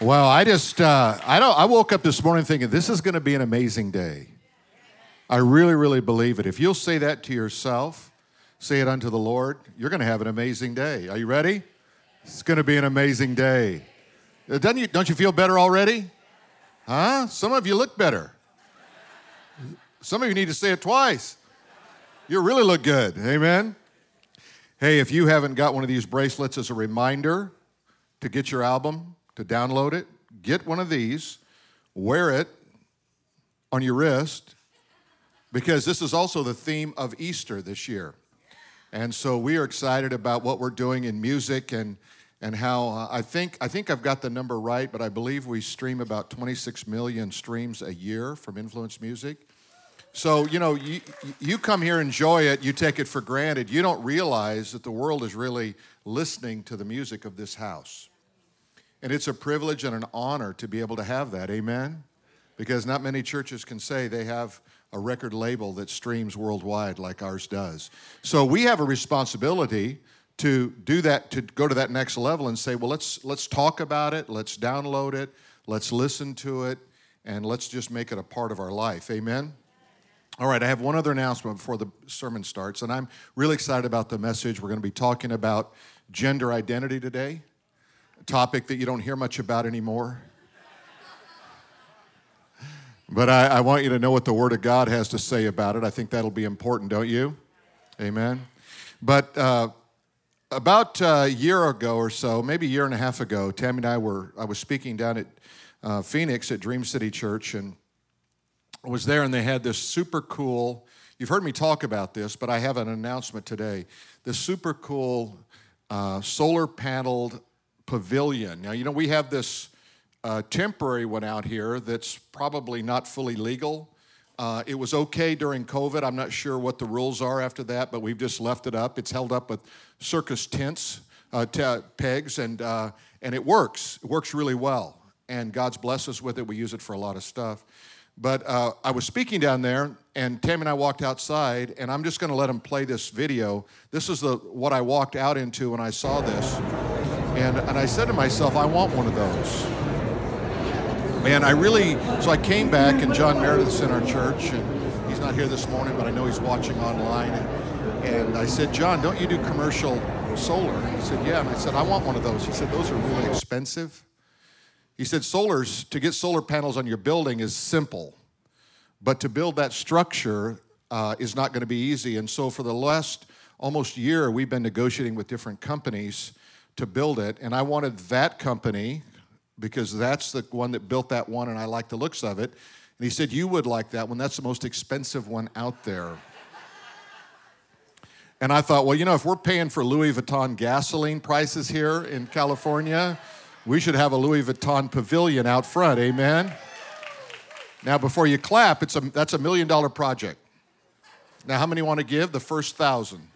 Well, I just uh, I don't I woke up this morning thinking this is going to be an amazing day. I really really believe it. If you'll say that to yourself, say it unto the Lord, you're going to have an amazing day. Are you ready? It's going to be an amazing day. Uh, Doesn't you, don't you feel better already? Huh? Some of you look better. Some of you need to say it twice. You really look good. Amen. Hey, if you haven't got one of these bracelets as a reminder to get your album, to download it, get one of these, wear it on your wrist, because this is also the theme of Easter this year. And so we are excited about what we're doing in music and and how uh, I think I think I've got the number right, but I believe we stream about 26 million streams a year from Influence Music. So, you know, you, you come here, enjoy it, you take it for granted. You don't realize that the world is really listening to the music of this house. And it's a privilege and an honor to be able to have that. Amen? Because not many churches can say they have a record label that streams worldwide like ours does. So we have a responsibility to do that, to go to that next level and say, well, let's, let's talk about it, let's download it, let's listen to it, and let's just make it a part of our life. Amen? All right, I have one other announcement before the sermon starts, and I'm really excited about the message. We're going to be talking about gender identity today, topic that you don't hear much about anymore. But I, I, want you to know what the Word of God has to say about it. I think that'll be important, don't you? Amen. But uh, about a year ago or so, maybe a year and a half ago, Tammy and I were, I was speaking down at uh, Phoenix at Dream City Church, and was there, and they had this super cool, you've heard me talk about this, but I have an announcement today. This super cool uh, solar paneled pavilion. Now, you know, we have this uh, temporary one out here that's probably not fully legal. Uh, it was okay during COVID. I'm not sure what the rules are after that, but we've just left it up. It's held up with circus tents, uh, pegs, and, uh, and it works. It works really well. And God's blessed us with it. We use it for a lot of stuff. But uh, I was speaking down there, and Tammy and I walked outside, and I'm just going to let him play this video. This is the what I walked out into when I saw this, and and I said to myself, I want one of those. And I really, so I came back, and John Meredith's in our church, and he's not here this morning, but I know he's watching online. And, and I said, John, don't you do commercial solar? He said, Yeah. And I said, I want one of those. He said, Those are really expensive. He said, Solars, to get solar panels on your building is simple, but to build that structure uh, is not going to be easy. And so for the last almost year, we've been negotiating with different companies to build it. And I wanted that company, because that's the one that built that one and I like the looks of it. And he said, You would like that one. That's the most expensive one out there. and I thought, well, you know, if we're paying for Louis Vuitton gasoline prices here in California, we should have a Louis Vuitton pavilion out front. Amen. Now, before you clap, it's a, that's a million dollar project. Now, how many want to give? The first thousand.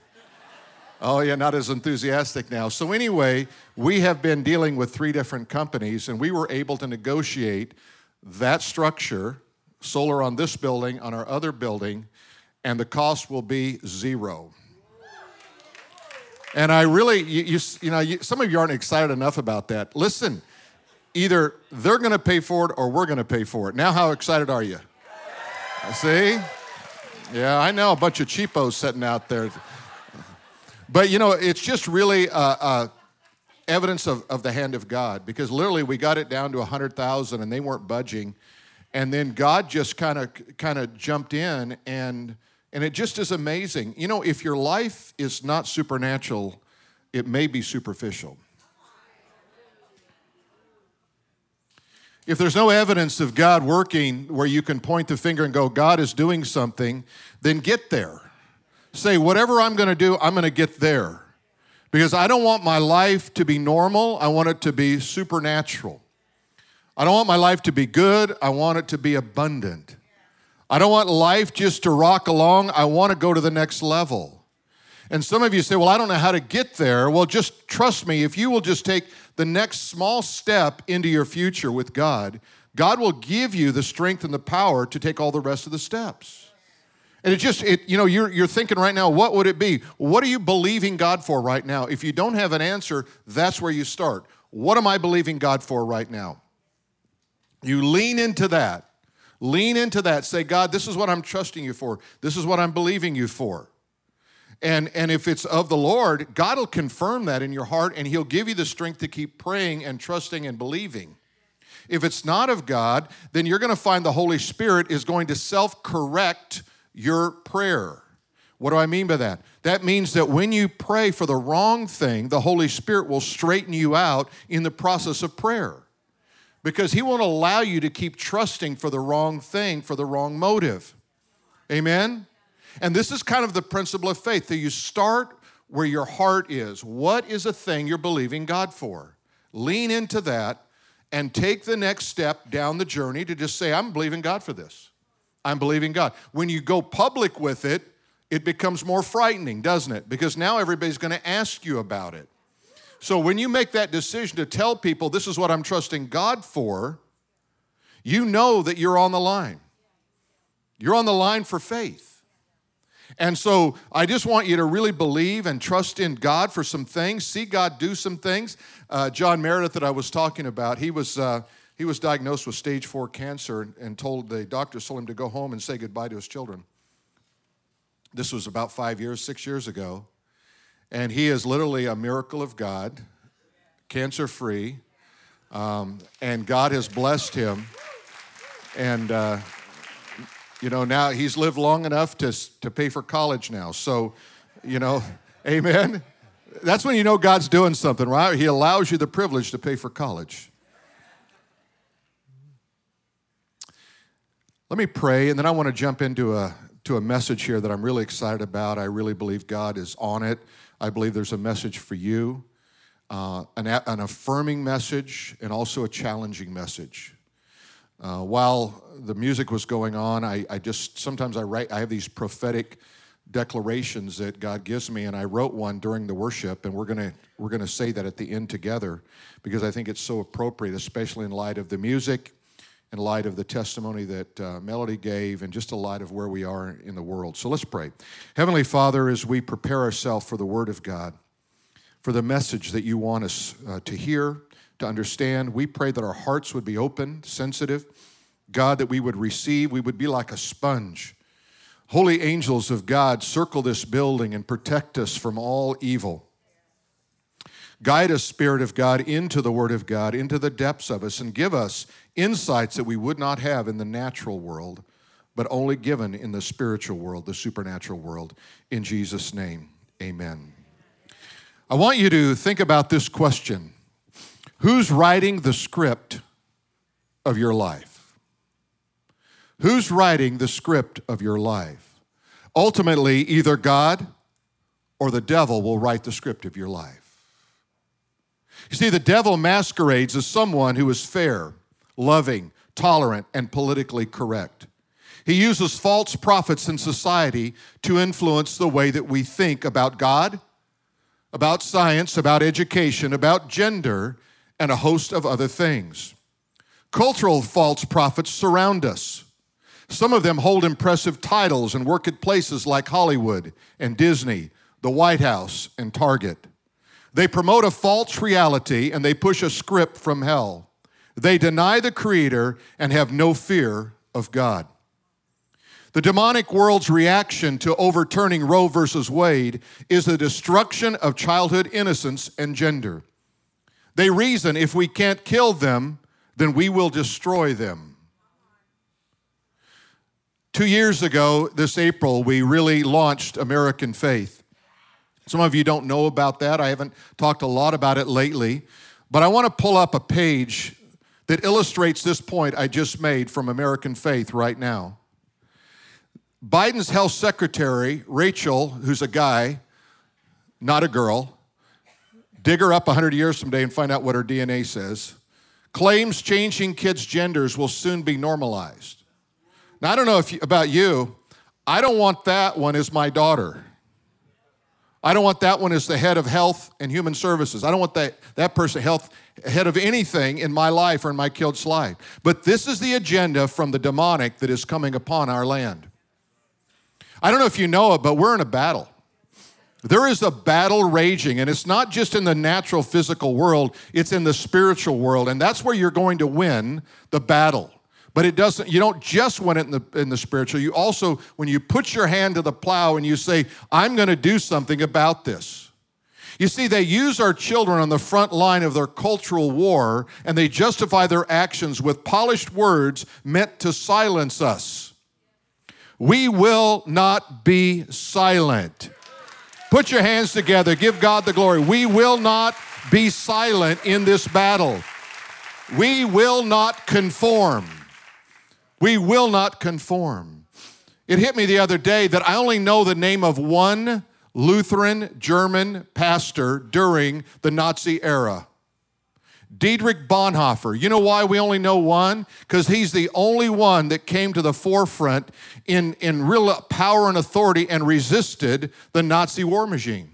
Oh, yeah, not as enthusiastic now. So, anyway, we have been dealing with three different companies, and we were able to negotiate that structure, solar on this building, on our other building, and the cost will be zero. And I really, you, you, you know, you, some of you aren't excited enough about that. Listen, either they're going to pay for it or we're going to pay for it. Now, how excited are you? See? Yeah, I know a bunch of cheapos sitting out there. But you know, it's just really uh, uh, evidence of, of the hand of God because literally we got it down to 100,000 and they weren't budging. And then God just kind of kind of jumped in and and it just is amazing. You know, if your life is not supernatural, it may be superficial. If there's no evidence of God working where you can point the finger and go, God is doing something, then get there say, whatever I'm going to do, I'm going to get there. Because I don't want my life to be normal, I want it to be supernatural. I don't want my life to be good, I want it to be abundant. I don't want life just to rock along, I want to go to the next level. And some of you say, Well, I don't know how to get there. Well, just trust me, if you will just take the next small step into your future with God, God will give you the strength and the power to take all the rest of the steps. And it just, it, you know, you're, you're thinking right now, what would it be? What are you believing God for right now? If you don't have an answer, that's where you start. What am I believing God for right now? You lean into that. Lean into that. Say, God, this is what I'm trusting you for. This is what I'm believing you for. And, and if it's of the Lord, God will confirm that in your heart and He'll give you the strength to keep praying and trusting and believing. If it's not of God, then you're going to find the Holy Spirit is going to self correct your prayer. What do I mean by that? That means that when you pray for the wrong thing, the Holy Spirit will straighten you out in the process of prayer because He won't allow you to keep trusting for the wrong thing, for the wrong motive. Amen? And this is kind of the principle of faith that you start where your heart is. What is a thing you're believing God for? Lean into that and take the next step down the journey to just say, I'm believing God for this. I'm believing God. When you go public with it, it becomes more frightening, doesn't it? Because now everybody's going to ask you about it. So when you make that decision to tell people, this is what I'm trusting God for, you know that you're on the line. You're on the line for faith. And so I just want you to really believe and trust in God for some things, see God do some things. Uh, John Meredith, that I was talking about, he was. Uh, he was diagnosed with stage four cancer and told the doctors told him to go home and say goodbye to his children. This was about five years, six years ago. And he is literally a miracle of God, cancer free. Um, and God has blessed him. And, uh, you know, now he's lived long enough to, to pay for college now. So, you know, amen. That's when you know God's doing something, right? He allows you the privilege to pay for college. Let me pray, and then I want to jump into a, to a message here that I'm really excited about. I really believe God is on it. I believe there's a message for you, uh, an, an, affirming message, and also a challenging message. Uh, while the music was going on, I, I just sometimes I write. I have these prophetic declarations that God gives me, and I wrote one during the worship, and we're gonna we're gonna say that at the end together because I think it's so appropriate, especially in light of the music in light of the testimony that uh, Melody gave and just in light of where we are in the world. So let's pray. Heavenly Father, as we prepare ourselves for the Word of God, for the message that you want us uh, to hear, to understand, we pray that our hearts would be open, sensitive. God, that we would receive, we would be like a sponge. Holy angels of God, circle this building and protect us from all evil. Guide us, Spirit of God, into the Word of God, into the depths of us, and give us insights that we would not have in the natural world, but only given in the spiritual world, the supernatural world. In Jesus' name, amen. I want you to think about this question Who's writing the script of your life? Who's writing the script of your life? Ultimately, either God or the devil will write the script of your life. You see, the devil masquerades as someone who is fair, loving, tolerant, and politically correct. He uses false prophets in society to influence the way that we think about God, about science, about education, about gender, and a host of other things. Cultural false prophets surround us. Some of them hold impressive titles and work at places like Hollywood and Disney, the White House, and Target. They promote a false reality and they push a script from hell. They deny the Creator and have no fear of God. The demonic world's reaction to overturning Roe versus Wade is the destruction of childhood innocence and gender. They reason if we can't kill them, then we will destroy them. Two years ago, this April, we really launched American Faith. Some of you don't know about that. I haven't talked a lot about it lately. But I want to pull up a page that illustrates this point I just made from American Faith right now. Biden's health secretary, Rachel, who's a guy, not a girl, dig her up 100 years someday and find out what her DNA says, claims changing kids' genders will soon be normalized. Now, I don't know if you, about you, I don't want that one as my daughter. I don't want that one as the head of health and human services. I don't want that, that person health head of anything in my life or in my kid's life. But this is the agenda from the demonic that is coming upon our land. I don't know if you know it, but we're in a battle. There is a battle raging, and it's not just in the natural physical world, it's in the spiritual world. And that's where you're going to win the battle. But it doesn't, you don't just want it in the, in the spiritual. You also, when you put your hand to the plow and you say, I'm going to do something about this. You see, they use our children on the front line of their cultural war, and they justify their actions with polished words meant to silence us. We will not be silent. Put your hands together, give God the glory. We will not be silent in this battle. We will not conform. We will not conform. It hit me the other day that I only know the name of one Lutheran German pastor during the Nazi era. Dietrich Bonhoeffer. You know why we only know one? Because he's the only one that came to the forefront in, in real power and authority and resisted the Nazi war machine.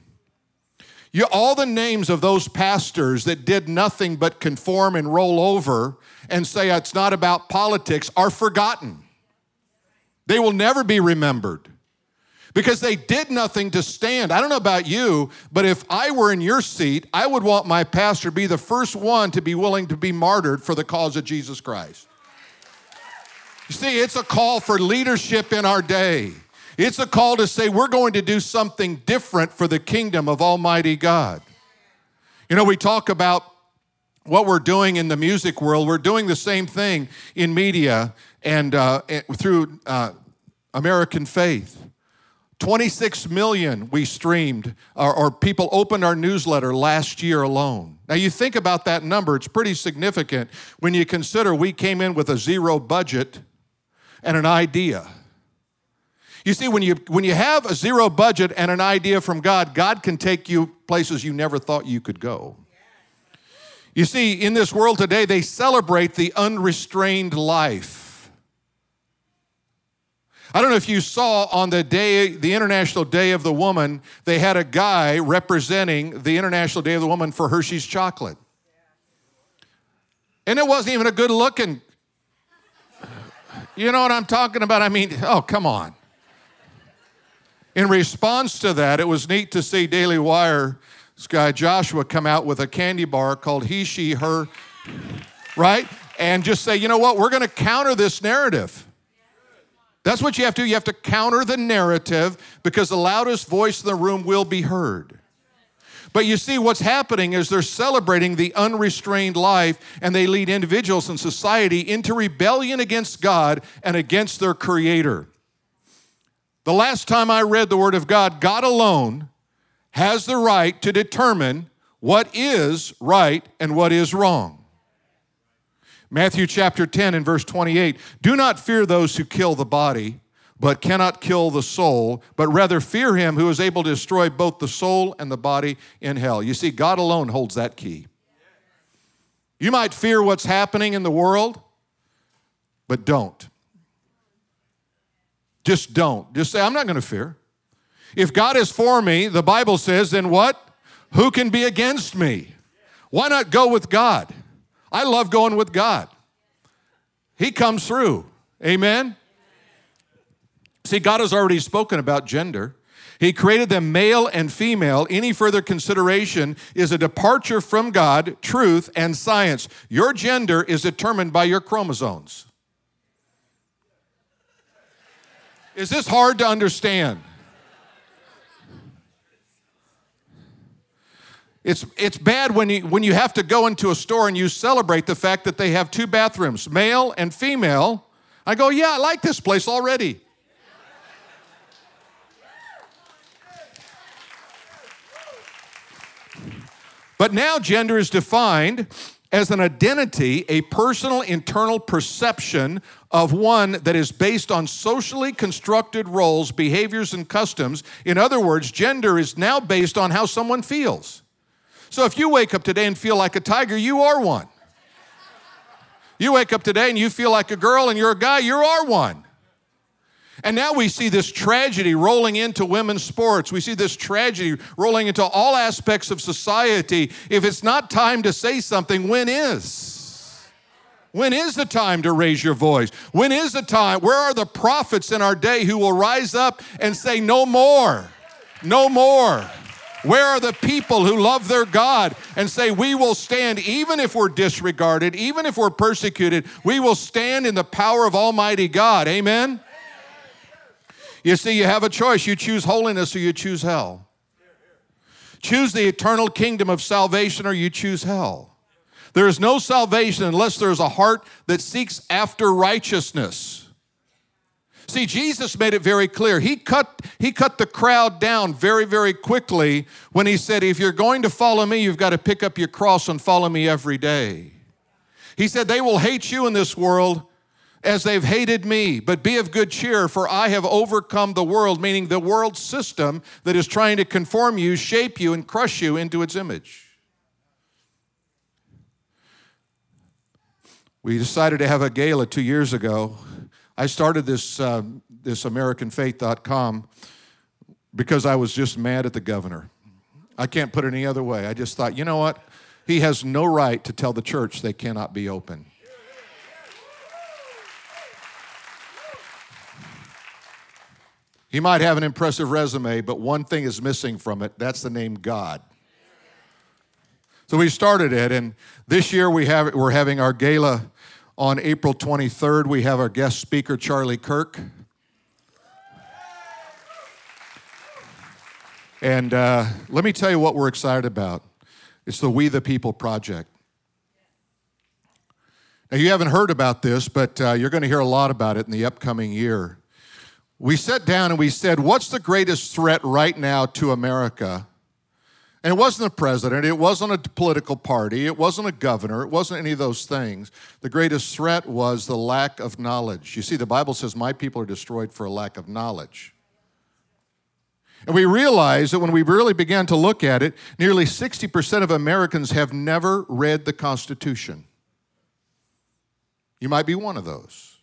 You, all the names of those pastors that did nothing but conform and roll over and say it's not about politics are forgotten. They will never be remembered because they did nothing to stand. I don't know about you, but if I were in your seat, I would want my pastor to be the first one to be willing to be martyred for the cause of Jesus Christ. You see, it's a call for leadership in our day. It's a call to say we're going to do something different for the kingdom of Almighty God. You know, we talk about what we're doing in the music world. We're doing the same thing in media and uh, through uh, American Faith. 26 million we streamed, or, or, people opened our newsletter last year alone. Now, you think about that number, it's pretty significant when you consider we came in with a zero budget and an idea. You see, when you, when you have a zero budget and an idea from God, God can take you places you never thought you could go. You see, in this world today, they celebrate the unrestrained life. I don't know if you saw on the day, the International Day of the Woman, they had a guy representing the International Day of the Woman for Hershey's chocolate. And it wasn't even a good looking. You know what I'm talking about? I mean, oh, come on. In response to that, it was neat to see Daily Wire, this guy Joshua, come out with a candy bar called He, She, Her, right? And just say, you know what, we're going to counter this narrative. That's what you have to do. You have to counter the narrative because the loudest voice in the room will be heard. But you see, what's happening is they're celebrating the unrestrained life and they lead individuals and society into rebellion against God and against their Creator. The last time I read the Word of God, God alone has the right to determine what is right and what is wrong. Matthew chapter 10 and verse 28 Do not fear those who kill the body, but cannot kill the soul, but rather fear him who is able to destroy both the soul and the body in hell. You see, God alone holds that key. You might fear what's happening in the world, but don't. Just don't. Just say, I'm not going to fear. If God is for me, the Bible says, then what? Who can be against me? Why not go with God? I love going with God. He comes through. Amen? See, God has already spoken about gender. He created them male and female. Any further consideration is a departure from God, truth, and science. Your gender is determined by your chromosomes. Is this hard to understand? It's, it's bad when you, when you have to go into a store and you celebrate the fact that they have two bathrooms, male and female. I go, yeah, I like this place already. But now gender is defined as an identity, a personal internal perception of one that is based on socially constructed roles, behaviors, and customs. In other words, gender is now based on how someone feels. So if you wake up today and feel like a tiger, you are one. You wake up today and you feel like a girl and you're a guy, you are one. And now we see this tragedy rolling into women's sports. We see this tragedy rolling into all aspects of society. If it's not time to say something, when is? When is the time to raise your voice? When is the time? Where are the prophets in our day who will rise up and say, No more? No more. Where are the people who love their God and say, We will stand even if we're disregarded, even if we're persecuted, we will stand in the power of Almighty God? Amen? You see, you have a choice. You choose holiness or you choose hell. Choose the eternal kingdom of salvation or you choose hell. There is no salvation unless there is a heart that seeks after righteousness. See, Jesus made it very clear. He cut, he cut the crowd down very, very quickly when he said, If you're going to follow me, you've got to pick up your cross and follow me every day. He said, They will hate you in this world as they've hated me, but be of good cheer, for I have overcome the world, meaning the world system that is trying to conform you, shape you, and crush you into its image. We decided to have a gala two years ago I started this, uh, this AmericanFaith.com because I was just mad at the governor. I can't put it any other way. I just thought, you know what? He has no right to tell the church they cannot be open. He might have an impressive resume, but one thing is missing from it that's the name God. So we started it, and this year we have, we're having our gala on April 23rd, we have our guest speaker, Charlie Kirk. And uh, let me tell you what we're excited about it's the We the People project. Now, you haven't heard about this, but uh, you're going to hear a lot about it in the upcoming year. We sat down and we said, What's the greatest threat right now to America? And it wasn't a president, it wasn't a political party, it wasn't a governor, it wasn't any of those things. The greatest threat was the lack of knowledge. You see, the Bible says, My people are destroyed for a lack of knowledge. And we realize that when we really began to look at it, nearly 60% of Americans have never read the Constitution. You might be one of those.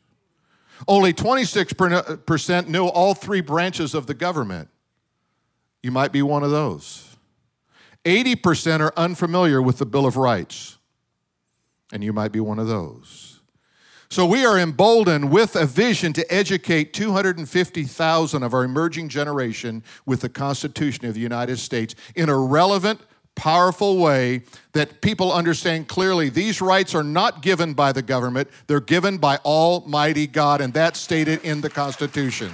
Only 26% know all three branches of the government. You might be one of those. 80% are unfamiliar with the Bill of Rights, and you might be one of those. So we are emboldened with a vision to educate 250,000 of our emerging generation with the Constitution of the United States in a relevant, powerful way that people understand clearly these rights are not given by the government, they're given by Almighty God, and that's stated in the Constitution.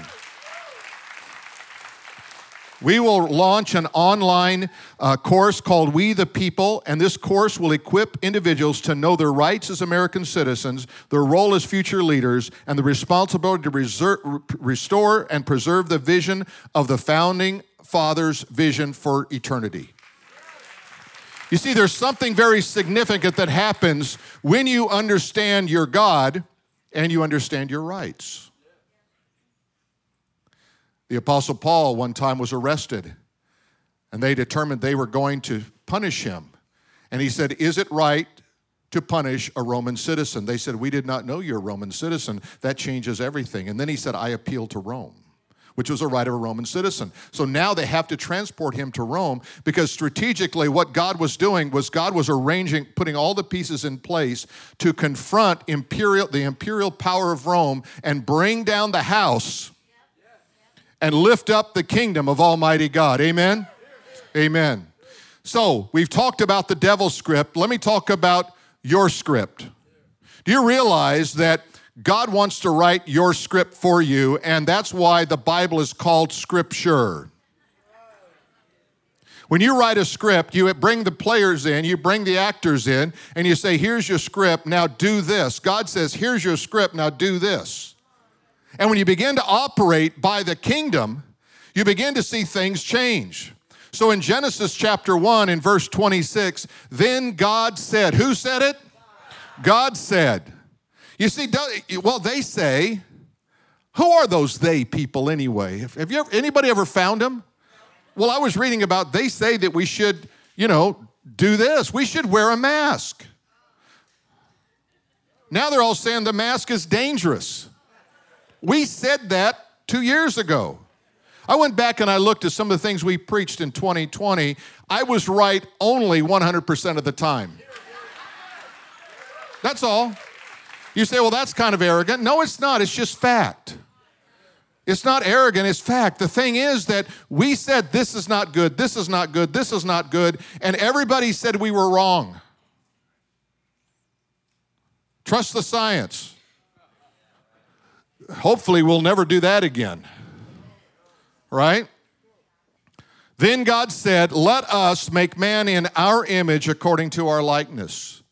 We will launch an online uh, course called We the People, and this course will equip individuals to know their rights as American citizens, their role as future leaders, and the responsibility to reserve, restore and preserve the vision of the founding fathers' vision for eternity. You see, there's something very significant that happens when you understand your God and you understand your rights. The Apostle Paul one time was arrested, and they determined they were going to punish him. And he said, Is it right to punish a Roman citizen? They said, We did not know you're a Roman citizen. That changes everything. And then he said, I appeal to Rome which was a right of a Roman citizen. So now they have to transport him to Rome because strategically, what God was doing was God was arranging, putting all the pieces in place to confront imperial, the imperial power of Rome and bring down the house and lift up the kingdom of Almighty God. Amen? Amen. So, we've talked about the devil's script. Let me talk about your script. Do you realize that God wants to write your script for you, and that's why the Bible is called Scripture? When you write a script, you bring the players in, you bring the actors in, and you say, Here's your script, now do this. God says, Here's your script, now do this. And when you begin to operate by the kingdom, you begin to see things change. So in Genesis chapter 1, in verse 26, then God said, Who said it? God said. You see, well, they say, who are those they people anyway? Have you ever, anybody ever found them? Well, I was reading about they say that we should, you know, do this. We should wear a mask. Now they're all saying the mask is dangerous. We said that two years ago. I went back and I looked at some of the things we preached in 2020. I was right only 100% of the time. That's all. You say, well, that's kind of arrogant. No, it's not. It's just fact. It's not arrogant, it's fact. The thing is that we said this is not good, this is not good, this is not good, and everybody said we were wrong. Trust the science. Hopefully, we'll never do that again. Right? Then God said, Let us make man in our image according to our likeness.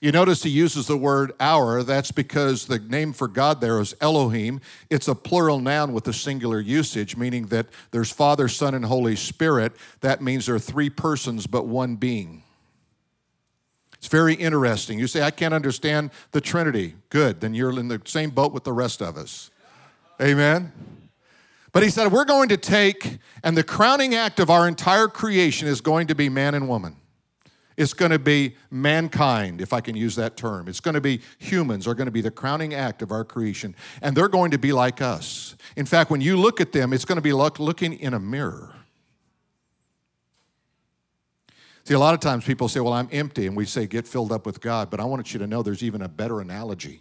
You notice he uses the word our. That's because the name for God there is Elohim. It's a plural noun with a singular usage, meaning that there's Father, Son, and Holy Spirit. That means there are three persons but one being. It's very interesting. You say, I can't understand the Trinity. Good, then you're in the same boat with the rest of us. Amen. But he said, We're going to take, and the crowning act of our entire creation is going to be man and woman. It's going to be mankind, if I can use that term. It's going to be humans are going to be the crowning act of our creation, and they're going to be like us. In fact, when you look at them, it's going to be like looking in a mirror. See, a lot of times people say, Well, I'm empty, and we say, Get filled up with God. But I want you to know there's even a better analogy.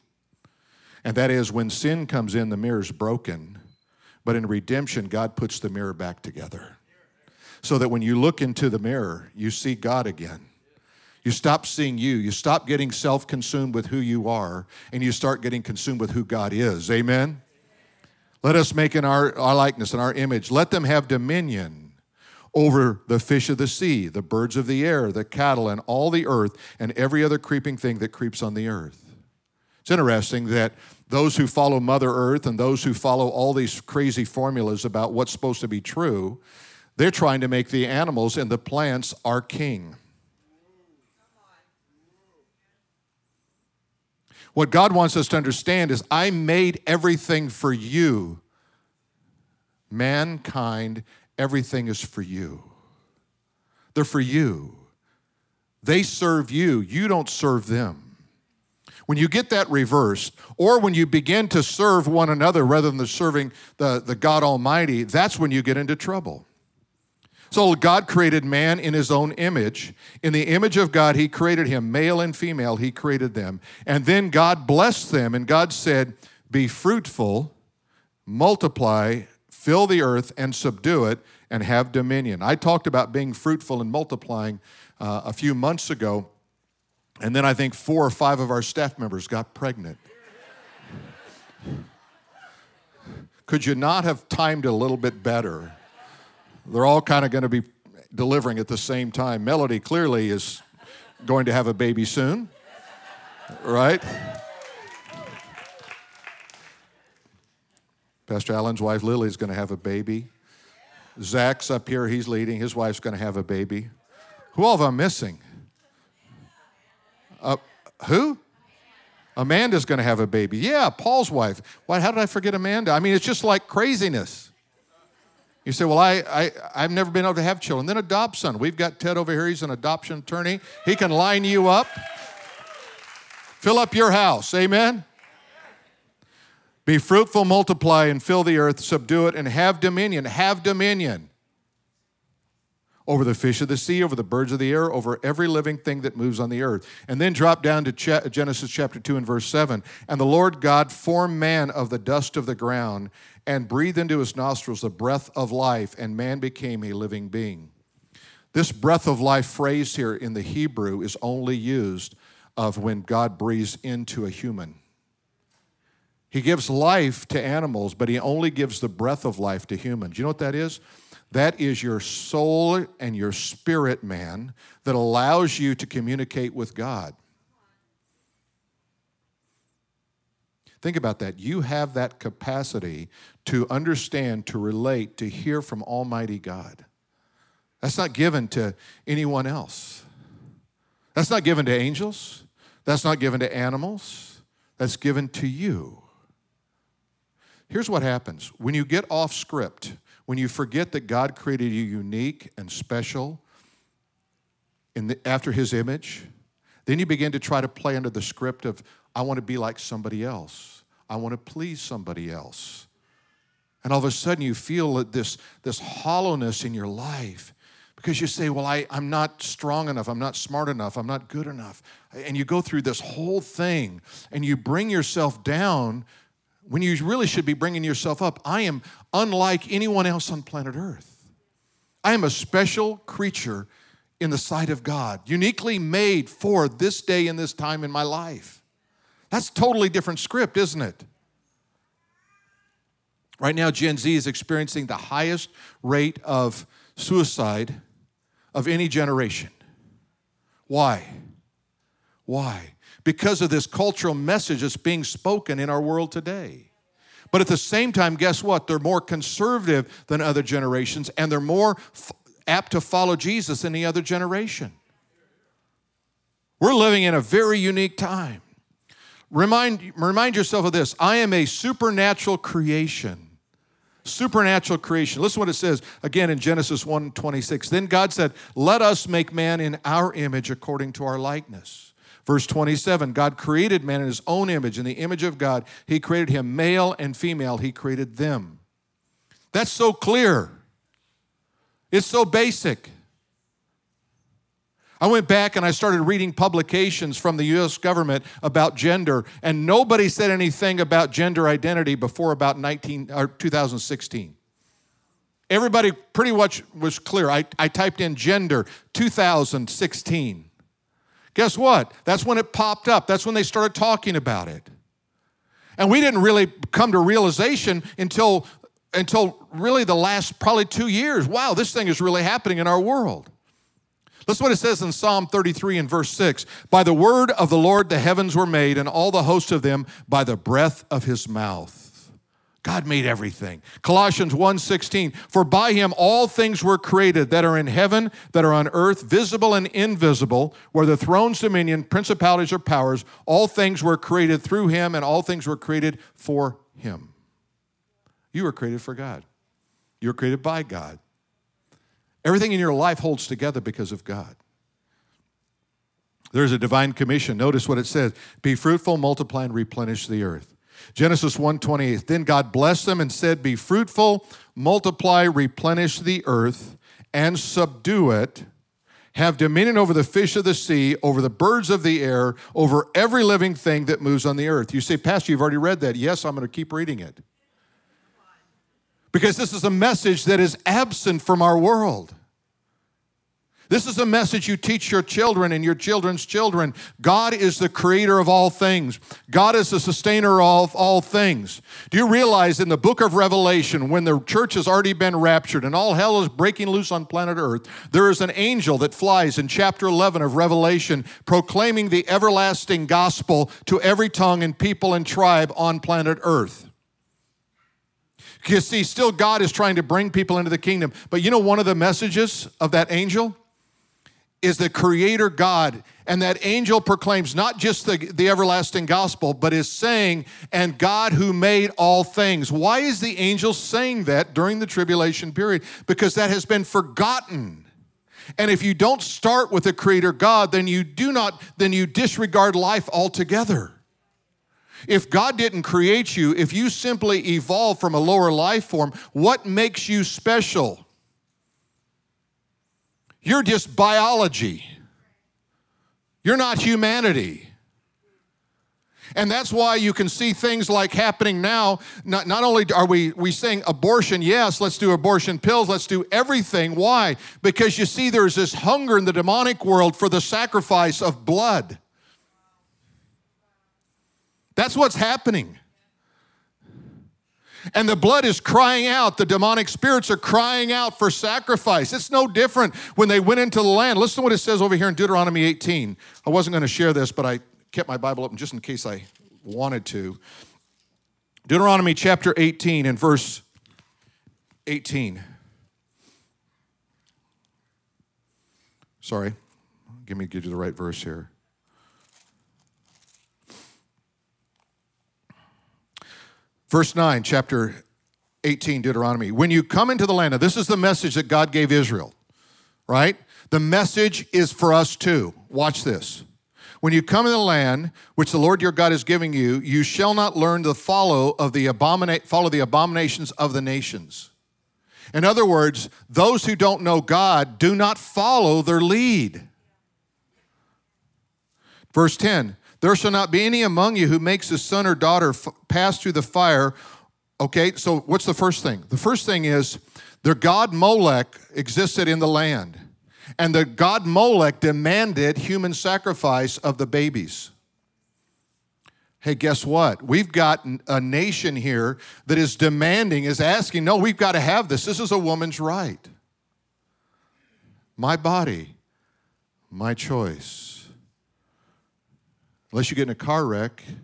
And that is when sin comes in, the mirror's broken. But in redemption, God puts the mirror back together. So that when you look into the mirror, you see God again. You stop seeing you. You stop getting self consumed with who you are, and you start getting consumed with who God is. Amen? Let us make in our, our likeness and our image. Let them have dominion over the fish of the sea, the birds of the air, the cattle, and all the earth, and every other creeping thing that creeps on the earth. It's interesting that those who follow Mother Earth and those who follow all these crazy formulas about what's supposed to be true, they're trying to make the animals and the plants our king. What God wants us to understand is I made everything for you. Mankind, everything is for you. They're for you. They serve you, you don't serve them. When you get that reversed, or when you begin to serve one another rather than serving the, the God Almighty, that's when you get into trouble. So God created man in his own image. In the image of God, he created him, male and female, he created them. And then God blessed them, and God said, Be fruitful, multiply, fill the earth, and subdue it, and have dominion. I talked about being fruitful and multiplying uh, a few months ago, and then I think four or five of our staff members got pregnant. Could you not have timed it a little bit better? They're all kind of going to be delivering at the same time. Melody clearly is going to have a baby soon, right? Pastor Allen's wife Lily is going to have a baby. Zach's up here, he's leading. His wife's going to have a baby. Who all of them missing? Uh, who? Amanda's going to have a baby. Yeah, Paul's wife. Why, how did I forget Amanda? I mean, it's just like craziness. You say, Well, I, I, I've never been able to have children. Then adopt son. We've got Ted over here. He's an adoption attorney. He can line you up, fill up your house. Amen? Be fruitful, multiply, and fill the earth, subdue it, and have dominion. Have dominion over the fish of the sea, over the birds of the air, over every living thing that moves on the earth. And then drop down to Genesis chapter 2 and verse 7. And the Lord God formed man of the dust of the ground and breathed into his nostrils the breath of life, and man became a living being. This breath of life phrase here in the Hebrew is only used of when God breathes into a human. He gives life to animals, but he only gives the breath of life to humans. You know what that is? That is your soul and your spirit, man, that allows you to communicate with God. Think about that. You have that capacity to understand, to relate, to hear from Almighty God. That's not given to anyone else. That's not given to angels. That's not given to animals. That's given to you. Here's what happens when you get off script, when you forget that God created you unique and special in the, after His image, then you begin to try to play under the script of, I want to be like somebody else. I want to please somebody else. And all of a sudden you feel this, this hollowness in your life because you say, Well, I, I'm not strong enough, I'm not smart enough, I'm not good enough. And you go through this whole thing and you bring yourself down when you really should be bringing yourself up. I am unlike anyone else on planet Earth. I am a special creature in the sight of God, uniquely made for this day and this time in my life. That's totally different script, isn't it? Right now, Gen Z is experiencing the highest rate of suicide of any generation. Why? Why? Because of this cultural message that's being spoken in our world today. But at the same time, guess what? They're more conservative than other generations and they're more f- apt to follow Jesus than the other generation. We're living in a very unique time. Remind, remind yourself of this I am a supernatural creation supernatural creation. Listen what it says again in Genesis 1 26. Then God said, Let us make man in our image according to our likeness. Verse 27 God created man in his own image. In the image of God, he created him, male and female, he created them. That's so clear. It's so basic. I went back and I started reading publications from the US government about gender, and nobody said anything about gender identity before about 19, or 2016. Everybody pretty much was clear. I, I typed in gender 2016. Guess what? That's when it popped up. That's when they started talking about it. And we didn't really come to realization until, until really the last probably two years. Wow, this thing is really happening in our world. Listen what it says in Psalm 33 and verse 6. By the word of the Lord the heavens were made, and all the host of them by the breath of his mouth. God made everything. Colossians 1:16 For by him all things were created that are in heaven, that are on earth, visible and invisible, whether thrones, dominion, principalities or powers, all things were created through him and all things were created for him. You were created for God. You were created by God. Everything in your life holds together because of God. There's a divine commission. Notice what it says Be fruitful, multiply, and replenish the earth. Genesis 1:28. Then God blessed them and said, Be fruitful, multiply, replenish the earth, and subdue it. Have dominion over the fish of the sea, over the birds of the air, over every living thing that moves on the earth. You say, Pastor, you've already read that. Yes, I'm going to keep reading it. Because this is a message that is absent from our world. This is a message you teach your children and your children's children. God is the creator of all things. God is the sustainer of all things. Do you realize in the book of Revelation, when the church has already been raptured and all hell is breaking loose on planet Earth, there is an angel that flies in chapter 11 of Revelation proclaiming the everlasting gospel to every tongue and people and tribe on planet Earth. You see, still God is trying to bring people into the kingdom. But you know one of the messages of that angel? Is the creator God. And that angel proclaims not just the, the everlasting gospel, but is saying, and God who made all things. Why is the angel saying that during the tribulation period? Because that has been forgotten. And if you don't start with the creator God, then you do not, then you disregard life altogether. If God didn't create you, if you simply evolve from a lower life form, what makes you special? You're just biology. You're not humanity. And that's why you can see things like happening now. Not, not only are we, we saying abortion, yes, let's do abortion pills, let's do everything. Why? Because you see, there's this hunger in the demonic world for the sacrifice of blood. That's what's happening. And the blood is crying out. The demonic spirits are crying out for sacrifice. It's no different when they went into the land. Listen to what it says over here in Deuteronomy 18. I wasn't going to share this, but I kept my Bible open just in case I wanted to. Deuteronomy chapter 18 and verse 18. Sorry, give me give you the right verse here. Verse 9, chapter 18, Deuteronomy. When you come into the land, now this is the message that God gave Israel, right? The message is for us too. Watch this. When you come in the land which the Lord your God is giving you, you shall not learn to follow of the abomina- follow the abominations of the nations. In other words, those who don't know God do not follow their lead. Verse 10 There shall not be any among you who makes his son or daughter f- pass through the fire. Okay, so what's the first thing? The first thing is their god Molech existed in the land, and the god Molech demanded human sacrifice of the babies. Hey, guess what? We've got a nation here that is demanding, is asking, no, we've got to have this. This is a woman's right. My body, my choice. Unless you get in a car wreck, and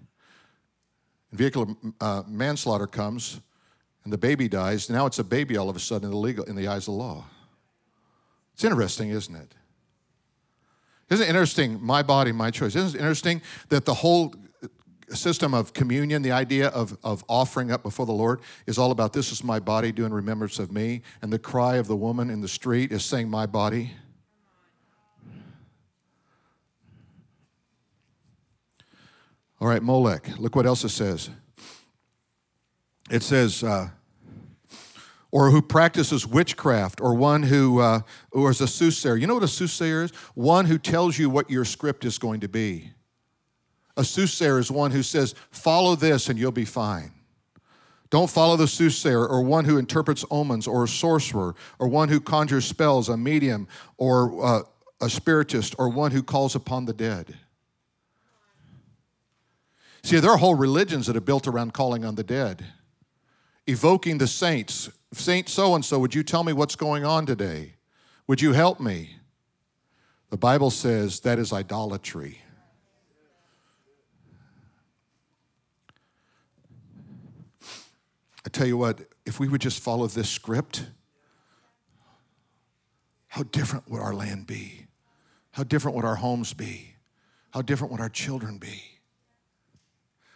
vehicular uh, manslaughter comes, and the baby dies, now it's a baby all of a sudden illegal in the eyes of the law. It's interesting, isn't it? Isn't it interesting? My body, my choice. Isn't it interesting that the whole system of communion, the idea of, of offering up before the Lord, is all about this is my body doing remembrance of me. And the cry of the woman in the street is saying, My body. All right, Molech. Look what else it says. It says, uh, or who practices witchcraft, or one who, uh, or a soothsayer. You know what a soothsayer is? One who tells you what your script is going to be. A soothsayer is one who says, Follow this and you'll be fine. Don't follow the soothsayer or one who interprets omens or a sorcerer or one who conjures spells, a medium or uh, a spiritist or one who calls upon the dead. See, there are whole religions that are built around calling on the dead, evoking the saints. Saint so and so, would you tell me what's going on today? Would you help me? The Bible says that is idolatry. I tell you what, if we would just follow this script, how different would our land be? How different would our homes be? How different would our children be?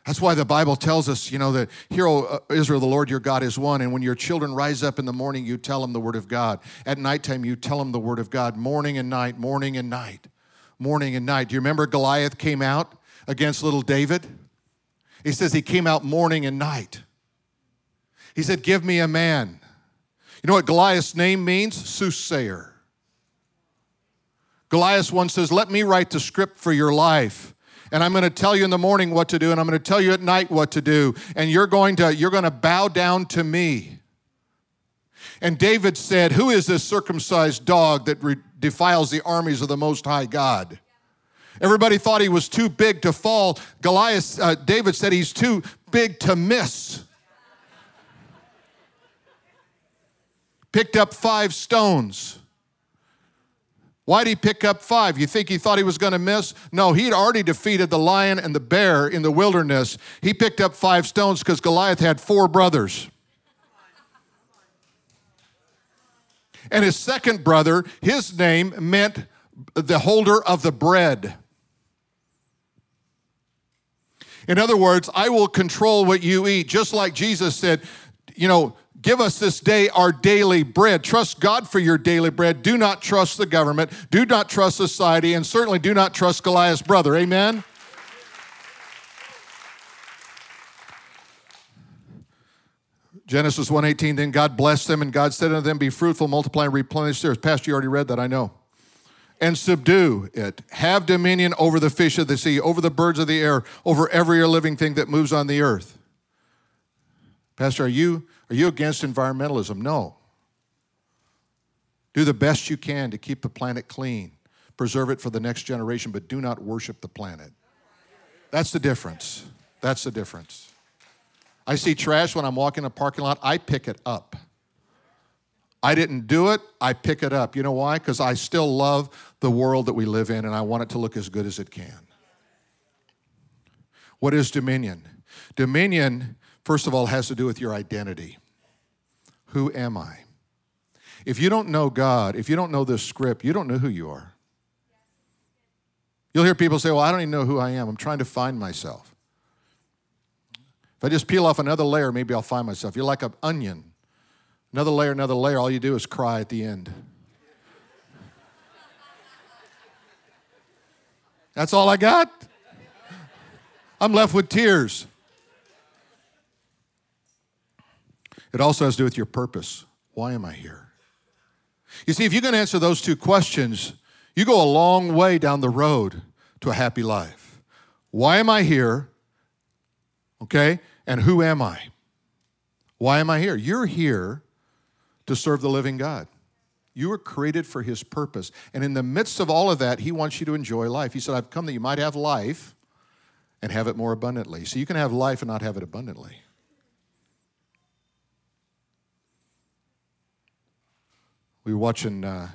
That's why the Bible tells us, you know, that, Hear, O uh, Israel, the Lord your God is one. And when your children rise up in the morning, you tell them the word of God. At nighttime, you tell them the word of God. Morning and night, morning and night, morning and night. Do you remember Goliath came out against little David? He says he came out morning and night. He said, Give me a man. You know what Goliath's name means? Soothsayer. Goliath once says, Let me write the script for your life. And I'm going to tell you in the morning what to do, and I'm going to tell you at night what to do. And you're going to, you're going to bow down to me. And David said, Who is this circumcised dog that re- defiles the armies of the Most High God? Everybody thought he was too big to fall. Goliath, uh, David said he's too big to miss. picked up five stones. Why did he pick up five? You think he thought he was going to miss? No, he'd already defeated the lion and the bear in the wilderness. He picked up five stones because Goliath had four brothers. And his second brother, his name meant the holder of the bread. In other words, I will control what you eat, just like Jesus said, you know, Give us this day our daily bread. Trust God for your daily bread. Do not trust the government. Do not trust society. And certainly do not trust Goliath's brother. Amen? Genesis 1:18 then God blessed them and God said unto them be fruitful multiply and replenish the earth. Pastor you already read that I know. And subdue it. Have dominion over the fish of the sea, over the birds of the air, over every living thing that moves on the earth. Pastor are you are you against environmentalism? No. Do the best you can to keep the planet clean, preserve it for the next generation, but do not worship the planet. That's the difference. That's the difference. I see trash when I'm walking in a parking lot, I pick it up. I didn't do it, I pick it up. You know why? Because I still love the world that we live in and I want it to look as good as it can. What is dominion? Dominion first of all, has to do with your identity. Who am I? If you don't know God, if you don't know this script, you don't know who you are. You'll hear people say, Well, I don't even know who I am. I'm trying to find myself. If I just peel off another layer, maybe I'll find myself. You're like an onion. Another layer, another layer, all you do is cry at the end. That's all I got. I'm left with tears. It also has to do with your purpose. Why am I here? You see, if you can answer those two questions, you go a long way down the road to a happy life. Why am I here? Okay? And who am I? Why am I here? You're here to serve the living God. You were created for his purpose. And in the midst of all of that, he wants you to enjoy life. He said, I've come that you might have life and have it more abundantly. So you can have life and not have it abundantly. We were watching uh,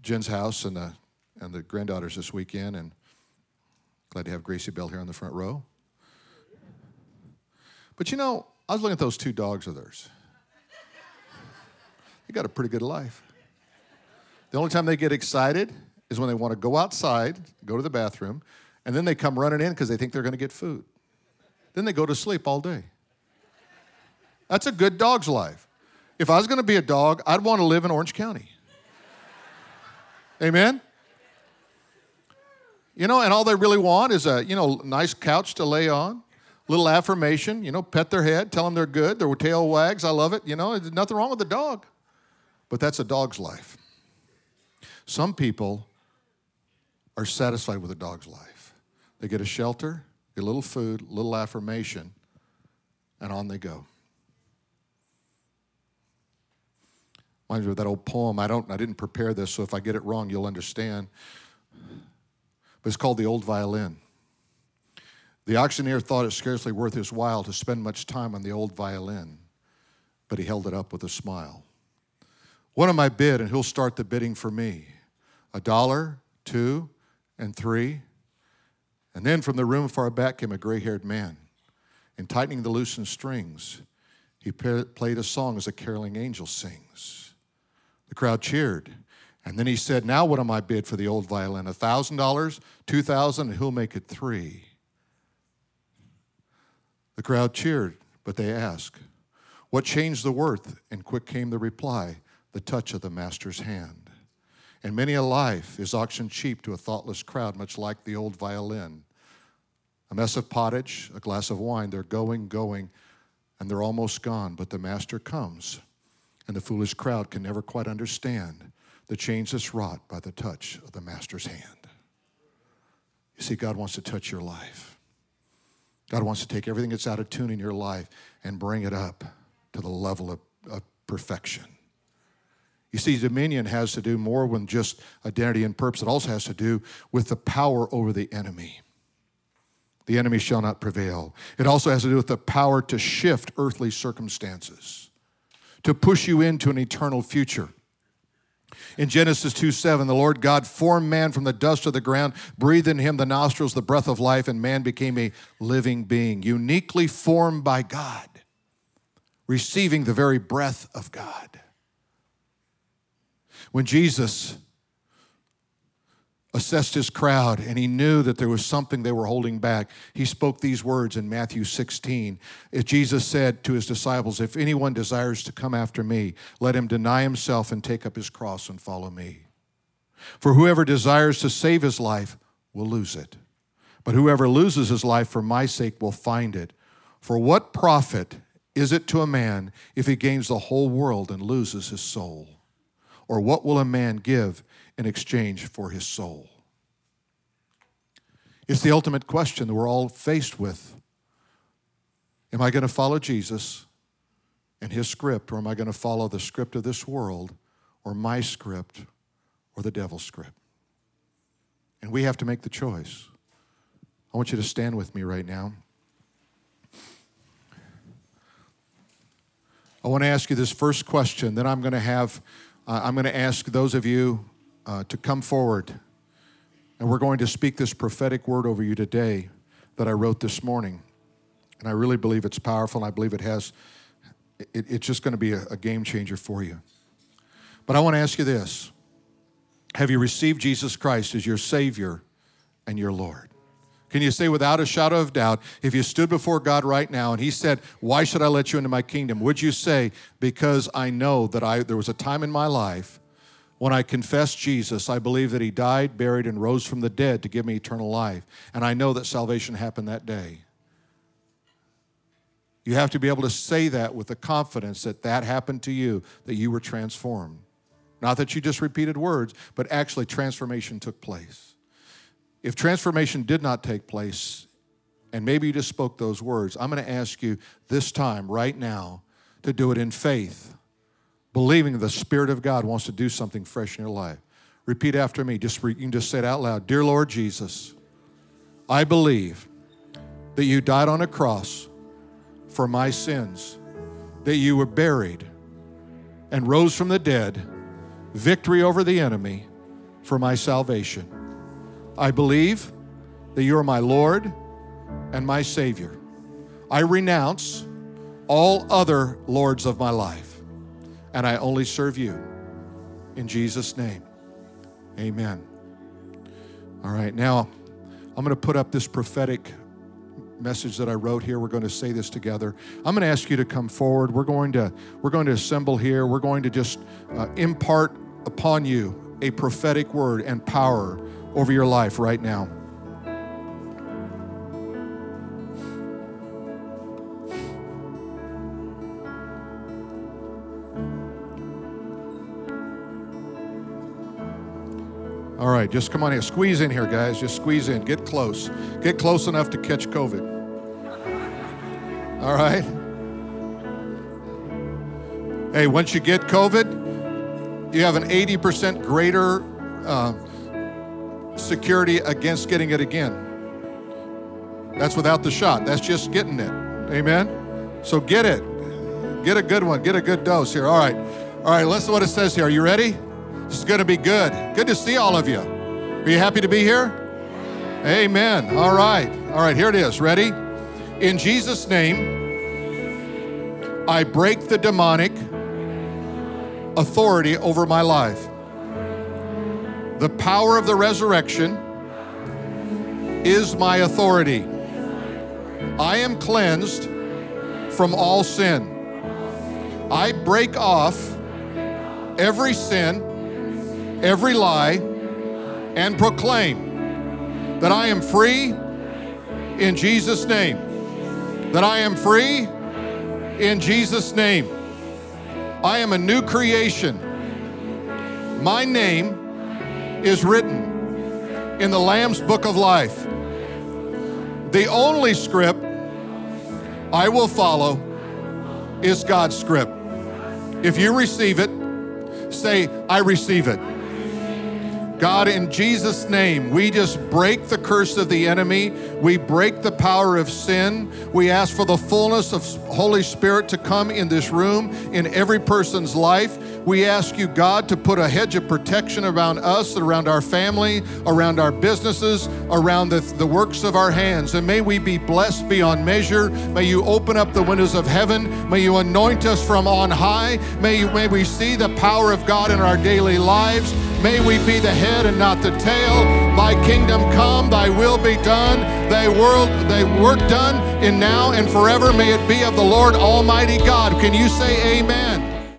Jen's house and the, and the granddaughters this weekend, and glad to have Gracie Bell here on the front row. But you know, I was looking at those two dogs of theirs. They got a pretty good life. The only time they get excited is when they want to go outside, go to the bathroom, and then they come running in because they think they're going to get food. Then they go to sleep all day. That's a good dog's life. If I was going to be a dog, I'd want to live in Orange County. Amen? You know, and all they really want is a, you know, nice couch to lay on, little affirmation, you know, pet their head, tell them they're good, their tail wags, I love it, you know, there's nothing wrong with a dog. But that's a dog's life. Some people are satisfied with a dog's life. They get a shelter, get a little food, a little affirmation, and on they go. Reminds me of that old poem. I don't I didn't prepare this, so if I get it wrong, you'll understand. But it's called The Old Violin. The auctioneer thought it scarcely worth his while to spend much time on the old violin, but he held it up with a smile. What am I bid? And he'll start the bidding for me. A dollar, two, and three. And then from the room far back came a gray haired man. And tightening the loosened strings, he played a song as a caroling angel sings. The crowd cheered. And then he said, Now what am I bid for the old violin? A thousand dollars, two thousand, and he'll make it three. The crowd cheered, but they asked, What changed the worth? And quick came the reply, the touch of the master's hand. And many a life is auctioned cheap to a thoughtless crowd, much like the old violin. A mess of pottage, a glass of wine, they're going, going, and they're almost gone, but the master comes, and the foolish crowd can never quite understand the change that's wrought by the touch of the master's hand. You see, God wants to touch your life. God wants to take everything that's out of tune in your life and bring it up to the level of, of perfection. You see, dominion has to do more than just identity and purpose, it also has to do with the power over the enemy. The enemy shall not prevail. It also has to do with the power to shift earthly circumstances, to push you into an eternal future. In Genesis 2 7, the Lord God formed man from the dust of the ground, breathed in him the nostrils, the breath of life, and man became a living being, uniquely formed by God, receiving the very breath of God. When Jesus assessed his crowd and he knew that there was something they were holding back, he spoke these words in Matthew 16. If Jesus said to his disciples, If anyone desires to come after me, let him deny himself and take up his cross and follow me. For whoever desires to save his life will lose it. But whoever loses his life for my sake will find it. For what profit is it to a man if he gains the whole world and loses his soul? Or what will a man give in exchange for his soul? It's the ultimate question that we're all faced with. Am I going to follow Jesus and his script, or am I going to follow the script of this world, or my script, or the devil's script? And we have to make the choice. I want you to stand with me right now. I want to ask you this first question, then I'm going to have uh, I'm going to ask those of you uh, to come forward, and we're going to speak this prophetic word over you today that I wrote this morning. And I really believe it's powerful, and I believe it has, it, it's just going to be a, a game changer for you. But I want to ask you this Have you received Jesus Christ as your Savior and your Lord? Can you say without a shadow of doubt, if you stood before God right now and He said, Why should I let you into my kingdom? Would you say, Because I know that I, there was a time in my life when I confessed Jesus, I believe that He died, buried, and rose from the dead to give me eternal life. And I know that salvation happened that day. You have to be able to say that with the confidence that that happened to you, that you were transformed. Not that you just repeated words, but actually transformation took place. if transformation did not take place, and maybe you just spoke those words, I'm going to ask you this time, right now, to do it in faith, believing the Spirit of God wants to do something fresh in your life. Repeat after me. Just you can just say it out loud. Dear Lord Jesus, I believe that you died on a cross for my sins, that you were buried and rose from the dead, victory over the enemy for my salvation. I believe that you are my Lord and my Savior. I renounce all other lords of my life, and I only serve you. In Jesus' name, amen. All right, now I'm going to put up this prophetic message that I wrote here. We're going to say this together. I'm going to ask you to come forward. We're going to we're going to assemble here. We're going to just uh, impart upon you a prophetic word and power over your life right now. All right, just come on here. Squeeze in here, guys. Just squeeze in. Get close. Get close enough to catch COVID. All right? Hey, once you get COVID, you have an 80% greater uh, security against getting it again. That's without the shot. That's just getting it. Amen? So get it. Get a good one. Get a good dose here. All right. All right, listen to what it says here. Are you ready? This is going to be good. Good to see all of you. Are you happy to be here? Amen. All right. All right, here it is. Ready? In Jesus' name, I break the demonic authority over my life. The power of the resurrection is my authority. I am cleansed from all sin. I break off every sin every lie and proclaim that I am free in Jesus' name. That I am free in Jesus' name. I am a new creation. My name is written in the Lamb's book of life. The only script I will follow is God's script. If you receive it, say, I receive it. God, in Jesus' name, we just break the curse of the enemy. We break the power of sin. We ask for the fullness of Holy Spirit to come in this room, in every person's life. We ask you, God, to put a hedge of protection around us, around our family, around our businesses, around the, the works of our hands. And may we be blessed beyond measure. May you open up the windows of heaven. May you anoint us from on high. May, you, may we see the power of God in our daily lives. May we be the head and not the tail. Thy kingdom come, thy will be done, thy world, thy work done in now and forever. May it be of the Lord Almighty God. Can you say amen?